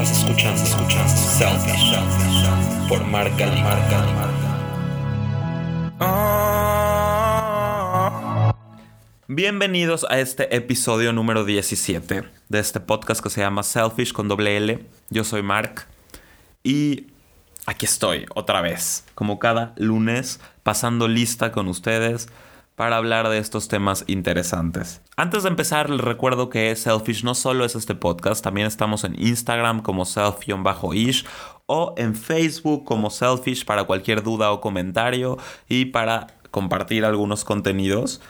Estás escuchando, escuchando Selfish por Marca Marca Bienvenidos a este episodio número 17 de este podcast que se llama Selfish con doble L. Yo soy Mark y aquí estoy otra vez, como cada lunes, pasando lista con ustedes para hablar de estos temas interesantes. Antes de empezar, les recuerdo que Selfish no solo es este podcast, también estamos en Instagram como self-ish o en Facebook como Selfish para cualquier duda o comentario y para compartir algunos contenidos.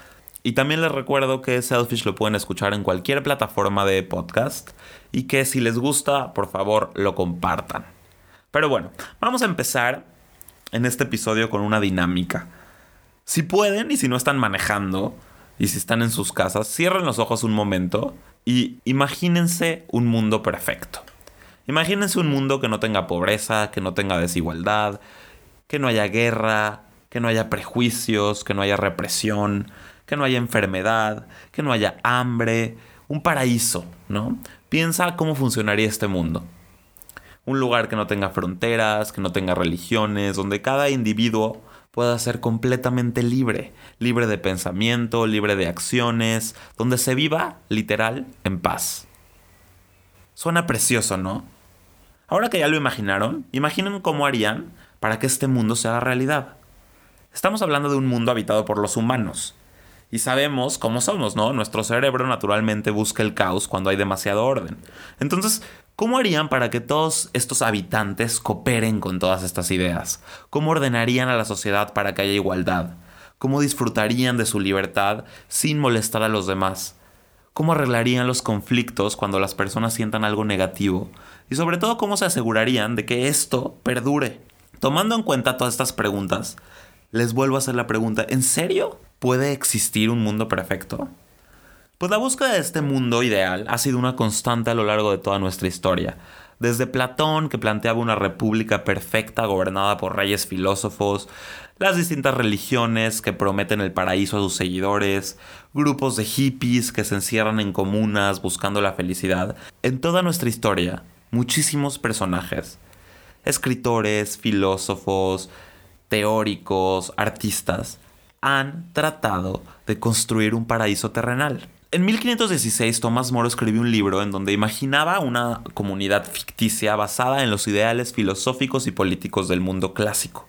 Y también les recuerdo que Selfish lo pueden escuchar en cualquier plataforma de podcast y que si les gusta, por favor, lo compartan. Pero bueno, vamos a empezar en este episodio con una dinámica. Si pueden y si no están manejando y si están en sus casas, cierren los ojos un momento y imagínense un mundo perfecto. Imagínense un mundo que no tenga pobreza, que no tenga desigualdad, que no haya guerra, que no haya prejuicios, que no haya represión, que no haya enfermedad, que no haya hambre, un paraíso, ¿no? Piensa cómo funcionaría este mundo. Un lugar que no tenga fronteras, que no tenga religiones, donde cada individuo pueda ser completamente libre, libre de pensamiento, libre de acciones, donde se viva, literal, en paz. Suena precioso, ¿no? Ahora que ya lo imaginaron, imaginen cómo harían para que este mundo se haga realidad. Estamos hablando de un mundo habitado por los humanos. Y sabemos cómo somos, ¿no? Nuestro cerebro naturalmente busca el caos cuando hay demasiado orden. Entonces, ¿Cómo harían para que todos estos habitantes cooperen con todas estas ideas? ¿Cómo ordenarían a la sociedad para que haya igualdad? ¿Cómo disfrutarían de su libertad sin molestar a los demás? ¿Cómo arreglarían los conflictos cuando las personas sientan algo negativo? Y sobre todo, ¿cómo se asegurarían de que esto perdure? Tomando en cuenta todas estas preguntas, les vuelvo a hacer la pregunta, ¿en serio puede existir un mundo perfecto? Pues la búsqueda de este mundo ideal ha sido una constante a lo largo de toda nuestra historia. Desde Platón, que planteaba una república perfecta gobernada por reyes filósofos, las distintas religiones que prometen el paraíso a sus seguidores, grupos de hippies que se encierran en comunas buscando la felicidad. En toda nuestra historia, muchísimos personajes, escritores, filósofos, teóricos, artistas, han tratado de construir un paraíso terrenal. En 1516 Tomás Moro escribió un libro en donde imaginaba una comunidad ficticia basada en los ideales filosóficos y políticos del mundo clásico.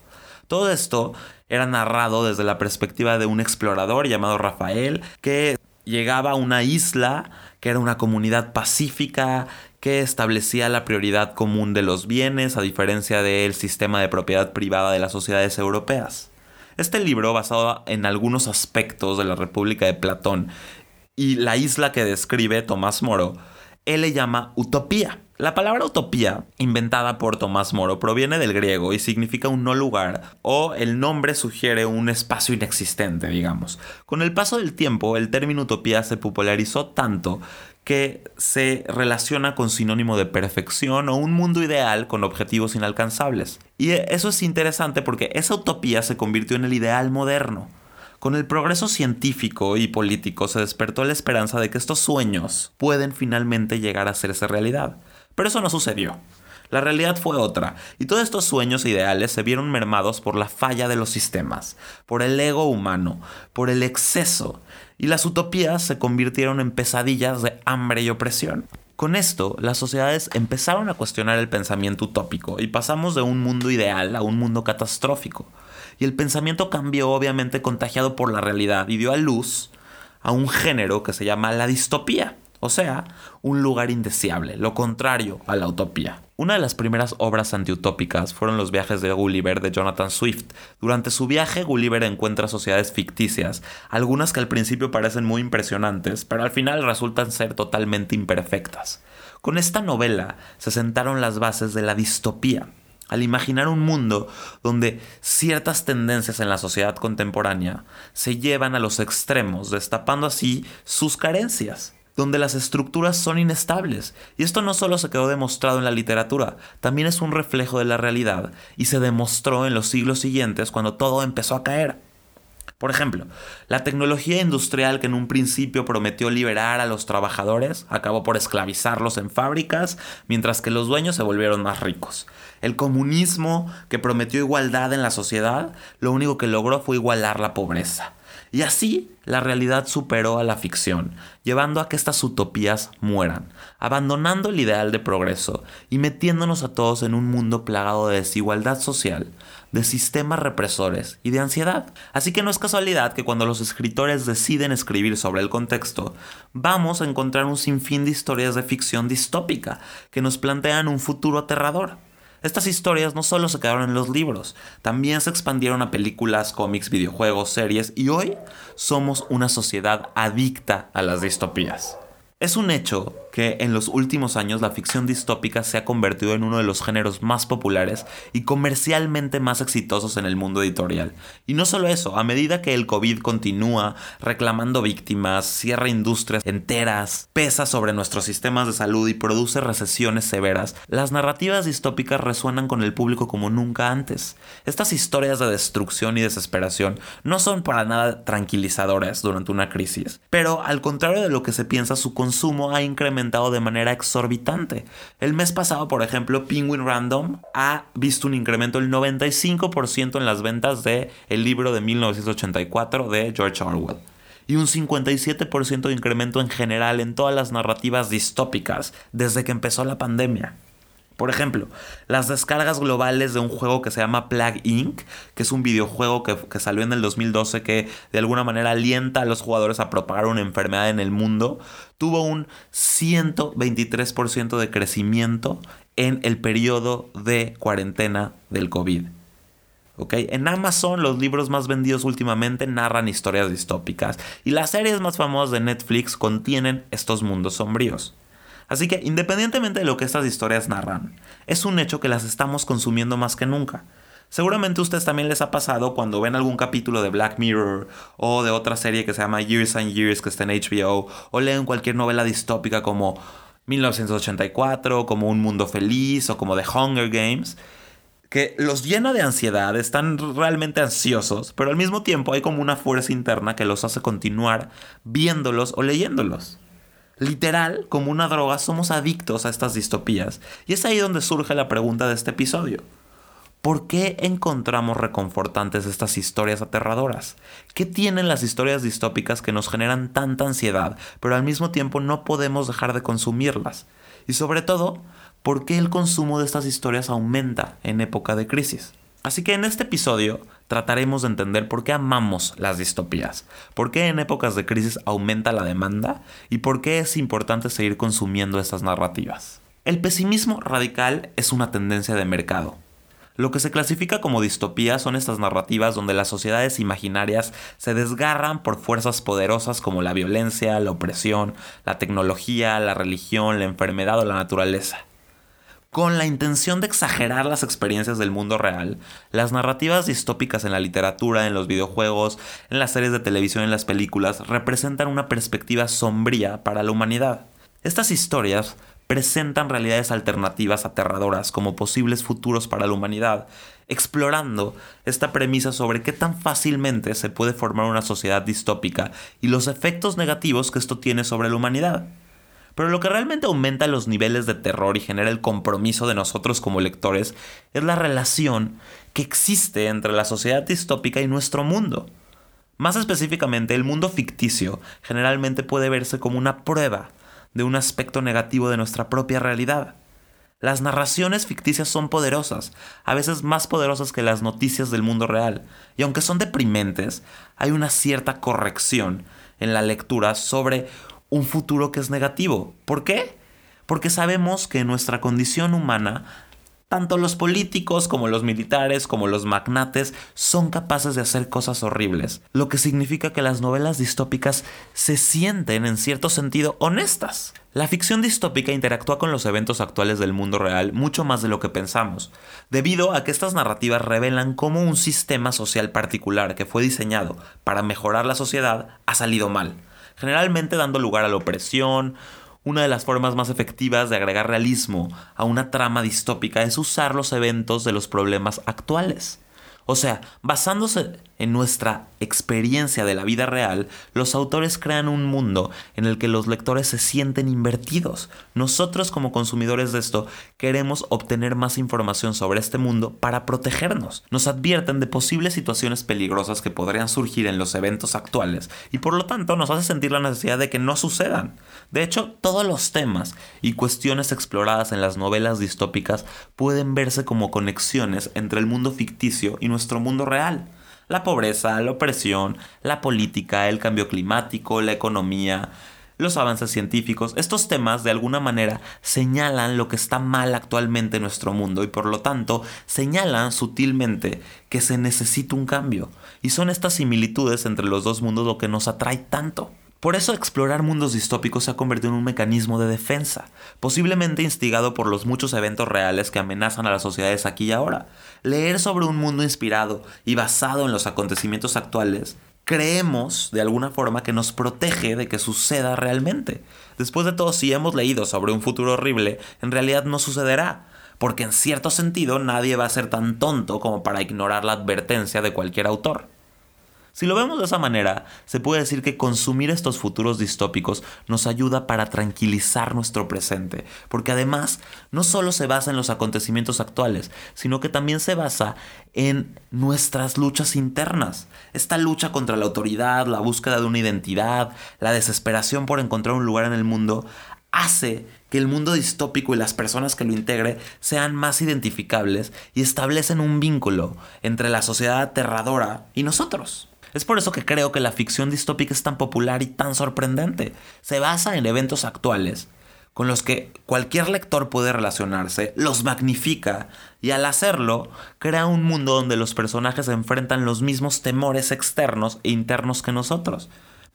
Todo esto era narrado desde la perspectiva de un explorador llamado Rafael que llegaba a una isla que era una comunidad pacífica que establecía la prioridad común de los bienes a diferencia del sistema de propiedad privada de las sociedades europeas. Este libro, basado en algunos aspectos de la República de Platón y la isla que describe Tomás Moro, él le llama utopía. La palabra utopía, inventada por Tomás Moro, proviene del griego y significa un no lugar o el nombre sugiere un espacio inexistente, digamos. Con el paso del tiempo, el término utopía se popularizó tanto que se relaciona con sinónimo de perfección o un mundo ideal con objetivos inalcanzables. Y eso es interesante porque esa utopía se convirtió en el ideal moderno. Con el progreso científico y político se despertó la esperanza de que estos sueños pueden finalmente llegar a hacerse realidad. Pero eso no sucedió. La realidad fue otra, y todos estos sueños e ideales se vieron mermados por la falla de los sistemas, por el ego humano, por el exceso, y las utopías se convirtieron en pesadillas de hambre y opresión. Con esto, las sociedades empezaron a cuestionar el pensamiento utópico y pasamos de un mundo ideal a un mundo catastrófico y el pensamiento cambió obviamente contagiado por la realidad y dio a luz a un género que se llama la distopía, o sea, un lugar indeseable, lo contrario a la utopía. Una de las primeras obras antiutópicas fueron los viajes de Gulliver de Jonathan Swift. Durante su viaje, Gulliver encuentra sociedades ficticias, algunas que al principio parecen muy impresionantes, pero al final resultan ser totalmente imperfectas. Con esta novela se sentaron las bases de la distopía, al imaginar un mundo donde ciertas tendencias en la sociedad contemporánea se llevan a los extremos, destapando así sus carencias, donde las estructuras son inestables. Y esto no solo se quedó demostrado en la literatura, también es un reflejo de la realidad y se demostró en los siglos siguientes cuando todo empezó a caer. Por ejemplo, la tecnología industrial que en un principio prometió liberar a los trabajadores acabó por esclavizarlos en fábricas, mientras que los dueños se volvieron más ricos. El comunismo que prometió igualdad en la sociedad, lo único que logró fue igualar la pobreza. Y así la realidad superó a la ficción, llevando a que estas utopías mueran, abandonando el ideal de progreso y metiéndonos a todos en un mundo plagado de desigualdad social, de sistemas represores y de ansiedad. Así que no es casualidad que cuando los escritores deciden escribir sobre el contexto, vamos a encontrar un sinfín de historias de ficción distópica que nos plantean un futuro aterrador. Estas historias no solo se quedaron en los libros, también se expandieron a películas, cómics, videojuegos, series y hoy somos una sociedad adicta a las distopías. Es un hecho que en los últimos años la ficción distópica se ha convertido en uno de los géneros más populares y comercialmente más exitosos en el mundo editorial. Y no solo eso, a medida que el COVID continúa reclamando víctimas, cierra industrias enteras, pesa sobre nuestros sistemas de salud y produce recesiones severas, las narrativas distópicas resuenan con el público como nunca antes. Estas historias de destrucción y desesperación no son para nada tranquilizadoras durante una crisis, pero al contrario de lo que se piensa, su consumo ha incrementado de manera exorbitante. El mes pasado, por ejemplo, Penguin Random ha visto un incremento del 95% en las ventas de el libro de 1984 de George Orwell y un 57% de incremento en general en todas las narrativas distópicas desde que empezó la pandemia. Por ejemplo, las descargas globales de un juego que se llama Plague Inc., que es un videojuego que, que, salió en el 2012 que de alguna manera alienta a los jugadores a propagar una enfermedad en el mundo, tuvo un 123% de crecimiento en el periodo de cuarentena del COVID. ¿Okay? En Amazon los libros más vendidos últimamente narran historias distópicas y las series más famosas de Netflix contienen estos mundos sombríos. Así que independientemente de lo que estas historias narran, es un hecho que las estamos consumiendo más que nunca. Seguramente a ustedes también les ha pasado cuando ven algún capítulo de Black Mirror o de otra serie que se llama Years and Years que está en HBO o leen cualquier novela distópica como 1984, como Un Mundo Feliz o como The Hunger Games, que los llena de ansiedad, están realmente ansiosos, pero al mismo tiempo hay como una fuerza interna que los hace continuar viéndolos o leyéndolos. Literal, como una droga, somos adictos a estas distopías. Y es ahí donde surge la pregunta de este episodio. ¿Por qué encontramos reconfortantes estas historias aterradoras? ¿Qué tienen las historias distópicas que nos generan tanta ansiedad, pero al mismo tiempo no podemos dejar de consumirlas? Y sobre todo, ¿por qué el consumo de estas historias aumenta en época de crisis? Así que en este episodio trataremos de entender por qué amamos las distopías, por qué en épocas de crisis aumenta la demanda y por qué es importante seguir consumiendo estas narrativas. El pesimismo radical es una tendencia de mercado. Lo que se clasifica como distopía son estas narrativas donde las sociedades imaginarias se desgarran por fuerzas poderosas como la violencia, la opresión, la tecnología, la religión, la enfermedad o la naturaleza. Con la intención de exagerar las experiencias del mundo real, las narrativas distópicas en la literatura, en los videojuegos, en las series de televisión, en las películas, representan una perspectiva sombría para la humanidad. Estas historias presentan realidades alternativas aterradoras como posibles futuros para la humanidad, explorando esta premisa sobre qué tan fácilmente se puede formar una sociedad distópica y los efectos negativos que esto tiene sobre la humanidad. Pero lo que realmente aumenta los niveles de terror y genera el compromiso de nosotros como lectores es la relación que existe entre la sociedad distópica y nuestro mundo. Más específicamente, el mundo ficticio generalmente puede verse como una prueba de un aspecto negativo de nuestra propia realidad. Las narraciones ficticias son poderosas, a veces más poderosas que las noticias del mundo real, y aunque son deprimentes, hay una cierta corrección en la lectura sobre un futuro que es negativo. ¿Por qué? Porque sabemos que en nuestra condición humana, tanto los políticos como los militares como los magnates son capaces de hacer cosas horribles, lo que significa que las novelas distópicas se sienten en cierto sentido honestas. La ficción distópica interactúa con los eventos actuales del mundo real mucho más de lo que pensamos, debido a que estas narrativas revelan cómo un sistema social particular que fue diseñado para mejorar la sociedad ha salido mal generalmente dando lugar a la opresión. Una de las formas más efectivas de agregar realismo a una trama distópica es usar los eventos de los problemas actuales. O sea, basándose en nuestra experiencia de la vida real, los autores crean un mundo en el que los lectores se sienten invertidos. Nosotros como consumidores de esto queremos obtener más información sobre este mundo para protegernos. Nos advierten de posibles situaciones peligrosas que podrían surgir en los eventos actuales y por lo tanto nos hace sentir la necesidad de que no sucedan. De hecho, todos los temas y cuestiones exploradas en las novelas distópicas pueden verse como conexiones entre el mundo ficticio y nuestro mundo real. La pobreza, la opresión, la política, el cambio climático, la economía, los avances científicos, estos temas de alguna manera señalan lo que está mal actualmente en nuestro mundo y por lo tanto señalan sutilmente que se necesita un cambio. Y son estas similitudes entre los dos mundos lo que nos atrae tanto. Por eso explorar mundos distópicos se ha convertido en un mecanismo de defensa, posiblemente instigado por los muchos eventos reales que amenazan a las sociedades aquí y ahora. Leer sobre un mundo inspirado y basado en los acontecimientos actuales, creemos de alguna forma que nos protege de que suceda realmente. Después de todo, si hemos leído sobre un futuro horrible, en realidad no sucederá, porque en cierto sentido nadie va a ser tan tonto como para ignorar la advertencia de cualquier autor. Si lo vemos de esa manera, se puede decir que consumir estos futuros distópicos nos ayuda para tranquilizar nuestro presente, porque además no solo se basa en los acontecimientos actuales, sino que también se basa en nuestras luchas internas. Esta lucha contra la autoridad, la búsqueda de una identidad, la desesperación por encontrar un lugar en el mundo, hace que el mundo distópico y las personas que lo integre sean más identificables y establecen un vínculo entre la sociedad aterradora y nosotros. Es por eso que creo que la ficción distópica es tan popular y tan sorprendente. Se basa en eventos actuales, con los que cualquier lector puede relacionarse, los magnifica y al hacerlo crea un mundo donde los personajes enfrentan los mismos temores externos e internos que nosotros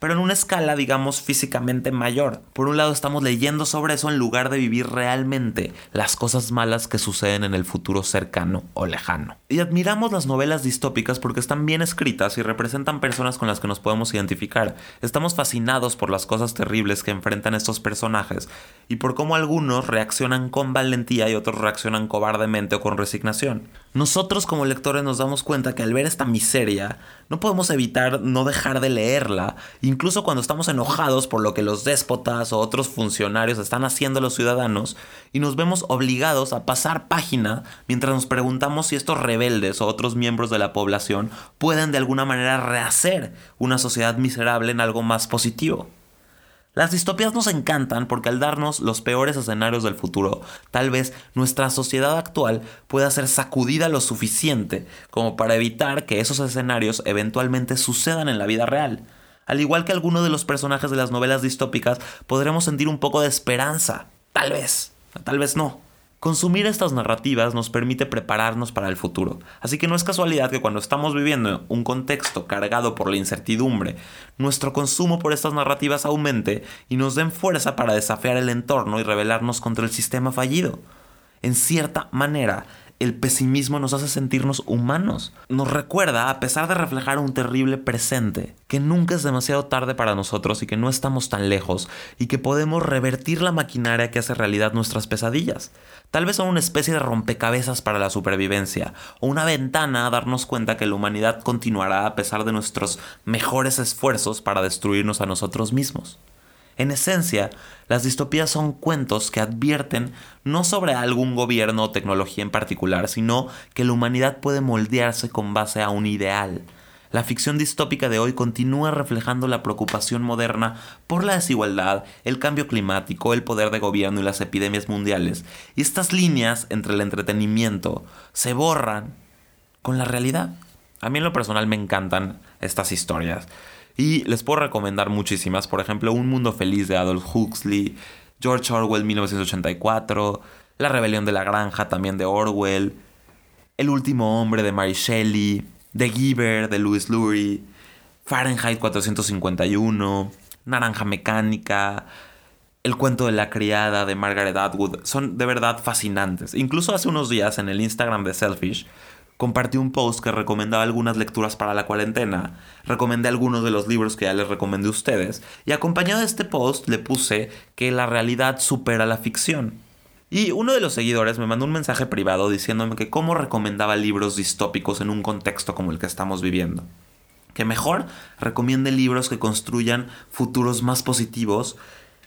pero en una escala, digamos, físicamente mayor. Por un lado, estamos leyendo sobre eso en lugar de vivir realmente las cosas malas que suceden en el futuro cercano o lejano. Y admiramos las novelas distópicas porque están bien escritas y representan personas con las que nos podemos identificar. Estamos fascinados por las cosas terribles que enfrentan estos personajes y por cómo algunos reaccionan con valentía y otros reaccionan cobardemente o con resignación. Nosotros como lectores nos damos cuenta que al ver esta miseria, no podemos evitar no dejar de leerla, incluso cuando estamos enojados por lo que los déspotas o otros funcionarios están haciendo a los ciudadanos, y nos vemos obligados a pasar página mientras nos preguntamos si estos rebeldes o otros miembros de la población pueden de alguna manera rehacer una sociedad miserable en algo más positivo. Las distopías nos encantan porque al darnos los peores escenarios del futuro, tal vez nuestra sociedad actual pueda ser sacudida lo suficiente como para evitar que esos escenarios eventualmente sucedan en la vida real. Al igual que algunos de los personajes de las novelas distópicas, podremos sentir un poco de esperanza. Tal vez, tal vez no. Consumir estas narrativas nos permite prepararnos para el futuro, así que no es casualidad que cuando estamos viviendo un contexto cargado por la incertidumbre, nuestro consumo por estas narrativas aumente y nos den fuerza para desafiar el entorno y rebelarnos contra el sistema fallido. En cierta manera, el pesimismo nos hace sentirnos humanos. Nos recuerda, a pesar de reflejar un terrible presente, que nunca es demasiado tarde para nosotros y que no estamos tan lejos y que podemos revertir la maquinaria que hace realidad nuestras pesadillas. Tal vez son una especie de rompecabezas para la supervivencia o una ventana a darnos cuenta que la humanidad continuará a pesar de nuestros mejores esfuerzos para destruirnos a nosotros mismos. En esencia, las distopías son cuentos que advierten no sobre algún gobierno o tecnología en particular, sino que la humanidad puede moldearse con base a un ideal. La ficción distópica de hoy continúa reflejando la preocupación moderna por la desigualdad, el cambio climático, el poder de gobierno y las epidemias mundiales, y estas líneas entre el entretenimiento se borran con la realidad. A mí en lo personal me encantan estas historias. Y les puedo recomendar muchísimas, por ejemplo, Un Mundo Feliz de Adolf Huxley, George Orwell 1984, La Rebelión de la Granja también de Orwell, El Último Hombre de Mary Shelley, The Giver de Louis Lurie, Fahrenheit 451, Naranja Mecánica, El cuento de la criada de Margaret Atwood, son de verdad fascinantes. Incluso hace unos días en el Instagram de Selfish compartí un post que recomendaba algunas lecturas para la cuarentena, recomendé algunos de los libros que ya les recomendé a ustedes, y acompañado de este post le puse que la realidad supera la ficción. Y uno de los seguidores me mandó un mensaje privado diciéndome que cómo recomendaba libros distópicos en un contexto como el que estamos viviendo. Que mejor recomiende libros que construyan futuros más positivos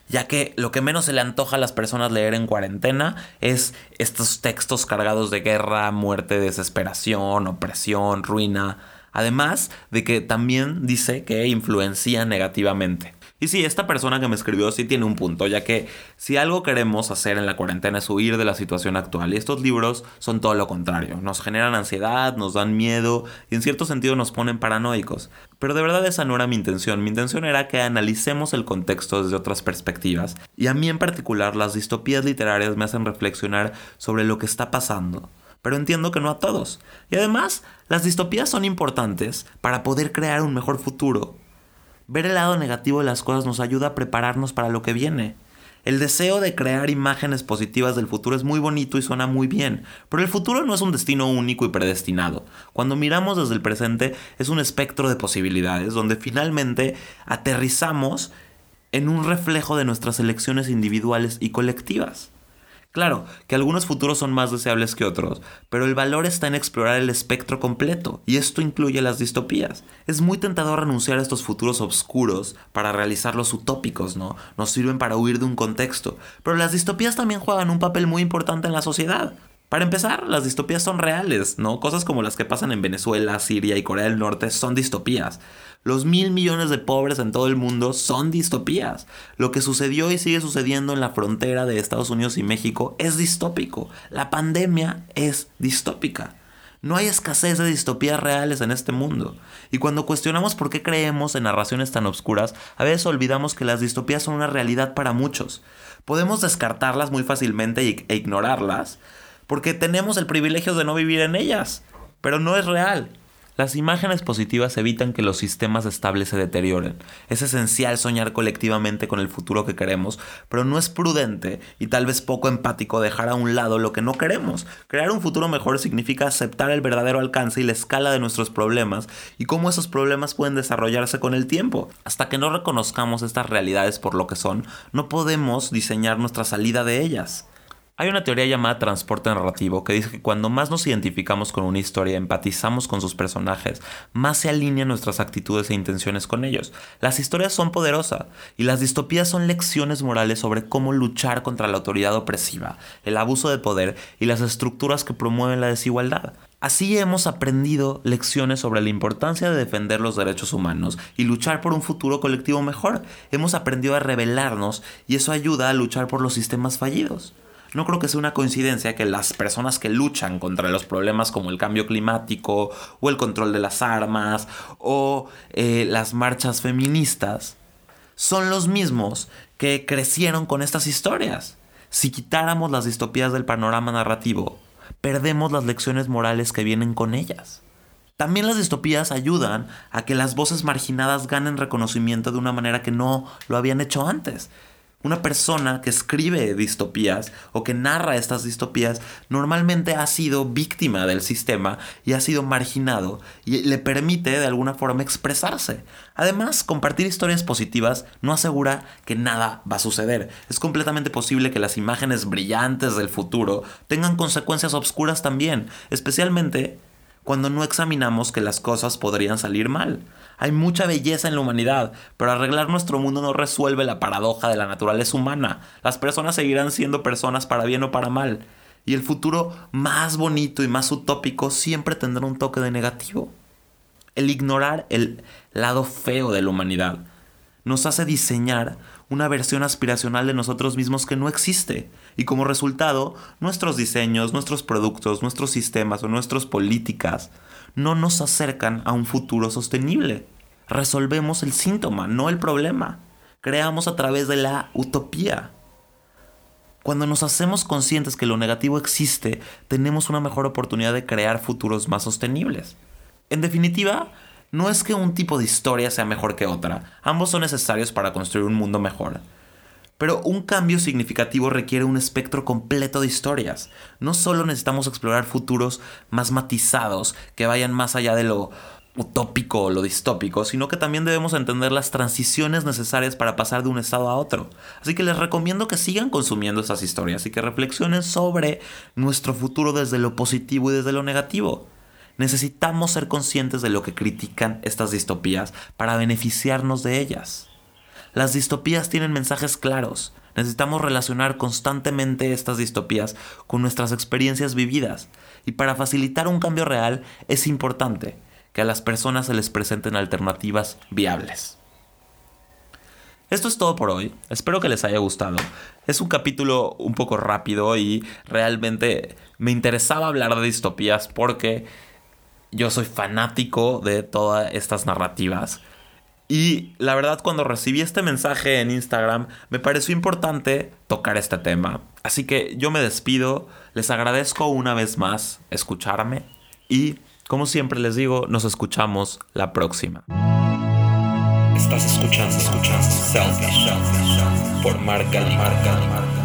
ya que lo que menos se le antoja a las personas leer en cuarentena es estos textos cargados de guerra, muerte, desesperación, opresión, ruina, además de que también dice que influencia negativamente. Y sí, esta persona que me escribió sí tiene un punto, ya que si algo queremos hacer en la cuarentena es huir de la situación actual, y estos libros son todo lo contrario, nos generan ansiedad, nos dan miedo y en cierto sentido nos ponen paranoicos. Pero de verdad esa no era mi intención, mi intención era que analicemos el contexto desde otras perspectivas, y a mí en particular las distopías literarias me hacen reflexionar sobre lo que está pasando pero entiendo que no a todos. Y además, las distopías son importantes para poder crear un mejor futuro, Ver el lado negativo de las cosas nos ayuda a prepararnos para lo que viene. El deseo de crear imágenes positivas del futuro es muy bonito y suena muy bien, pero el futuro no es un destino único y predestinado. Cuando miramos desde el presente es un espectro de posibilidades donde finalmente aterrizamos en un reflejo de nuestras elecciones individuales y colectivas. Claro, que algunos futuros son más deseables que otros, pero el valor está en explorar el espectro completo, y esto incluye las distopías. Es muy tentador renunciar a estos futuros oscuros para realizar los utópicos, ¿no? Nos sirven para huir de un contexto, pero las distopías también juegan un papel muy importante en la sociedad. Para empezar, las distopías son reales, ¿no? Cosas como las que pasan en Venezuela, Siria y Corea del Norte son distopías. Los mil millones de pobres en todo el mundo son distopías. Lo que sucedió y sigue sucediendo en la frontera de Estados Unidos y México es distópico. La pandemia es distópica. No hay escasez de distopías reales en este mundo. Y cuando cuestionamos por qué creemos en narraciones tan obscuras, a veces olvidamos que las distopías son una realidad para muchos. Podemos descartarlas muy fácilmente e ignorarlas, porque tenemos el privilegio de no vivir en ellas, pero no es real. Las imágenes positivas evitan que los sistemas estables se deterioren. Es esencial soñar colectivamente con el futuro que queremos, pero no es prudente y tal vez poco empático dejar a un lado lo que no queremos. Crear un futuro mejor significa aceptar el verdadero alcance y la escala de nuestros problemas y cómo esos problemas pueden desarrollarse con el tiempo. Hasta que no reconozcamos estas realidades por lo que son, no podemos diseñar nuestra salida de ellas. Hay una teoría llamada transporte narrativo que dice que cuando más nos identificamos con una historia, empatizamos con sus personajes, más se alinean nuestras actitudes e intenciones con ellos. Las historias son poderosas y las distopías son lecciones morales sobre cómo luchar contra la autoridad opresiva, el abuso de poder y las estructuras que promueven la desigualdad. Así hemos aprendido lecciones sobre la importancia de defender los derechos humanos y luchar por un futuro colectivo mejor. Hemos aprendido a rebelarnos y eso ayuda a luchar por los sistemas fallidos. No creo que sea una coincidencia que las personas que luchan contra los problemas como el cambio climático o el control de las armas o eh, las marchas feministas son los mismos que crecieron con estas historias. Si quitáramos las distopías del panorama narrativo, perdemos las lecciones morales que vienen con ellas. También las distopías ayudan a que las voces marginadas ganen reconocimiento de una manera que no lo habían hecho antes. Una persona que escribe distopías o que narra estas distopías normalmente ha sido víctima del sistema y ha sido marginado y le permite de alguna forma expresarse. Además, compartir historias positivas no asegura que nada va a suceder. Es completamente posible que las imágenes brillantes del futuro tengan consecuencias obscuras también, especialmente cuando no examinamos que las cosas podrían salir mal. Hay mucha belleza en la humanidad, pero arreglar nuestro mundo no resuelve la paradoja de la naturaleza humana. Las personas seguirán siendo personas para bien o para mal. Y el futuro más bonito y más utópico siempre tendrá un toque de negativo. El ignorar el lado feo de la humanidad nos hace diseñar una versión aspiracional de nosotros mismos que no existe. Y como resultado, nuestros diseños, nuestros productos, nuestros sistemas o nuestras políticas no nos acercan a un futuro sostenible. Resolvemos el síntoma, no el problema. Creamos a través de la utopía. Cuando nos hacemos conscientes que lo negativo existe, tenemos una mejor oportunidad de crear futuros más sostenibles. En definitiva, no es que un tipo de historia sea mejor que otra, ambos son necesarios para construir un mundo mejor. Pero un cambio significativo requiere un espectro completo de historias. No solo necesitamos explorar futuros más matizados, que vayan más allá de lo utópico o lo distópico, sino que también debemos entender las transiciones necesarias para pasar de un estado a otro. Así que les recomiendo que sigan consumiendo estas historias y que reflexionen sobre nuestro futuro desde lo positivo y desde lo negativo. Necesitamos ser conscientes de lo que critican estas distopías para beneficiarnos de ellas. Las distopías tienen mensajes claros. Necesitamos relacionar constantemente estas distopías con nuestras experiencias vividas. Y para facilitar un cambio real es importante que a las personas se les presenten alternativas viables. Esto es todo por hoy. Espero que les haya gustado. Es un capítulo un poco rápido y realmente me interesaba hablar de distopías porque yo soy fanático de todas estas narrativas. Y la verdad cuando recibí este mensaje en Instagram me pareció importante tocar este tema. Así que yo me despido, les agradezco una vez más escucharme y como siempre les digo, nos escuchamos la próxima. Estás escuchando, escuchando Selfish, por Marca Marca.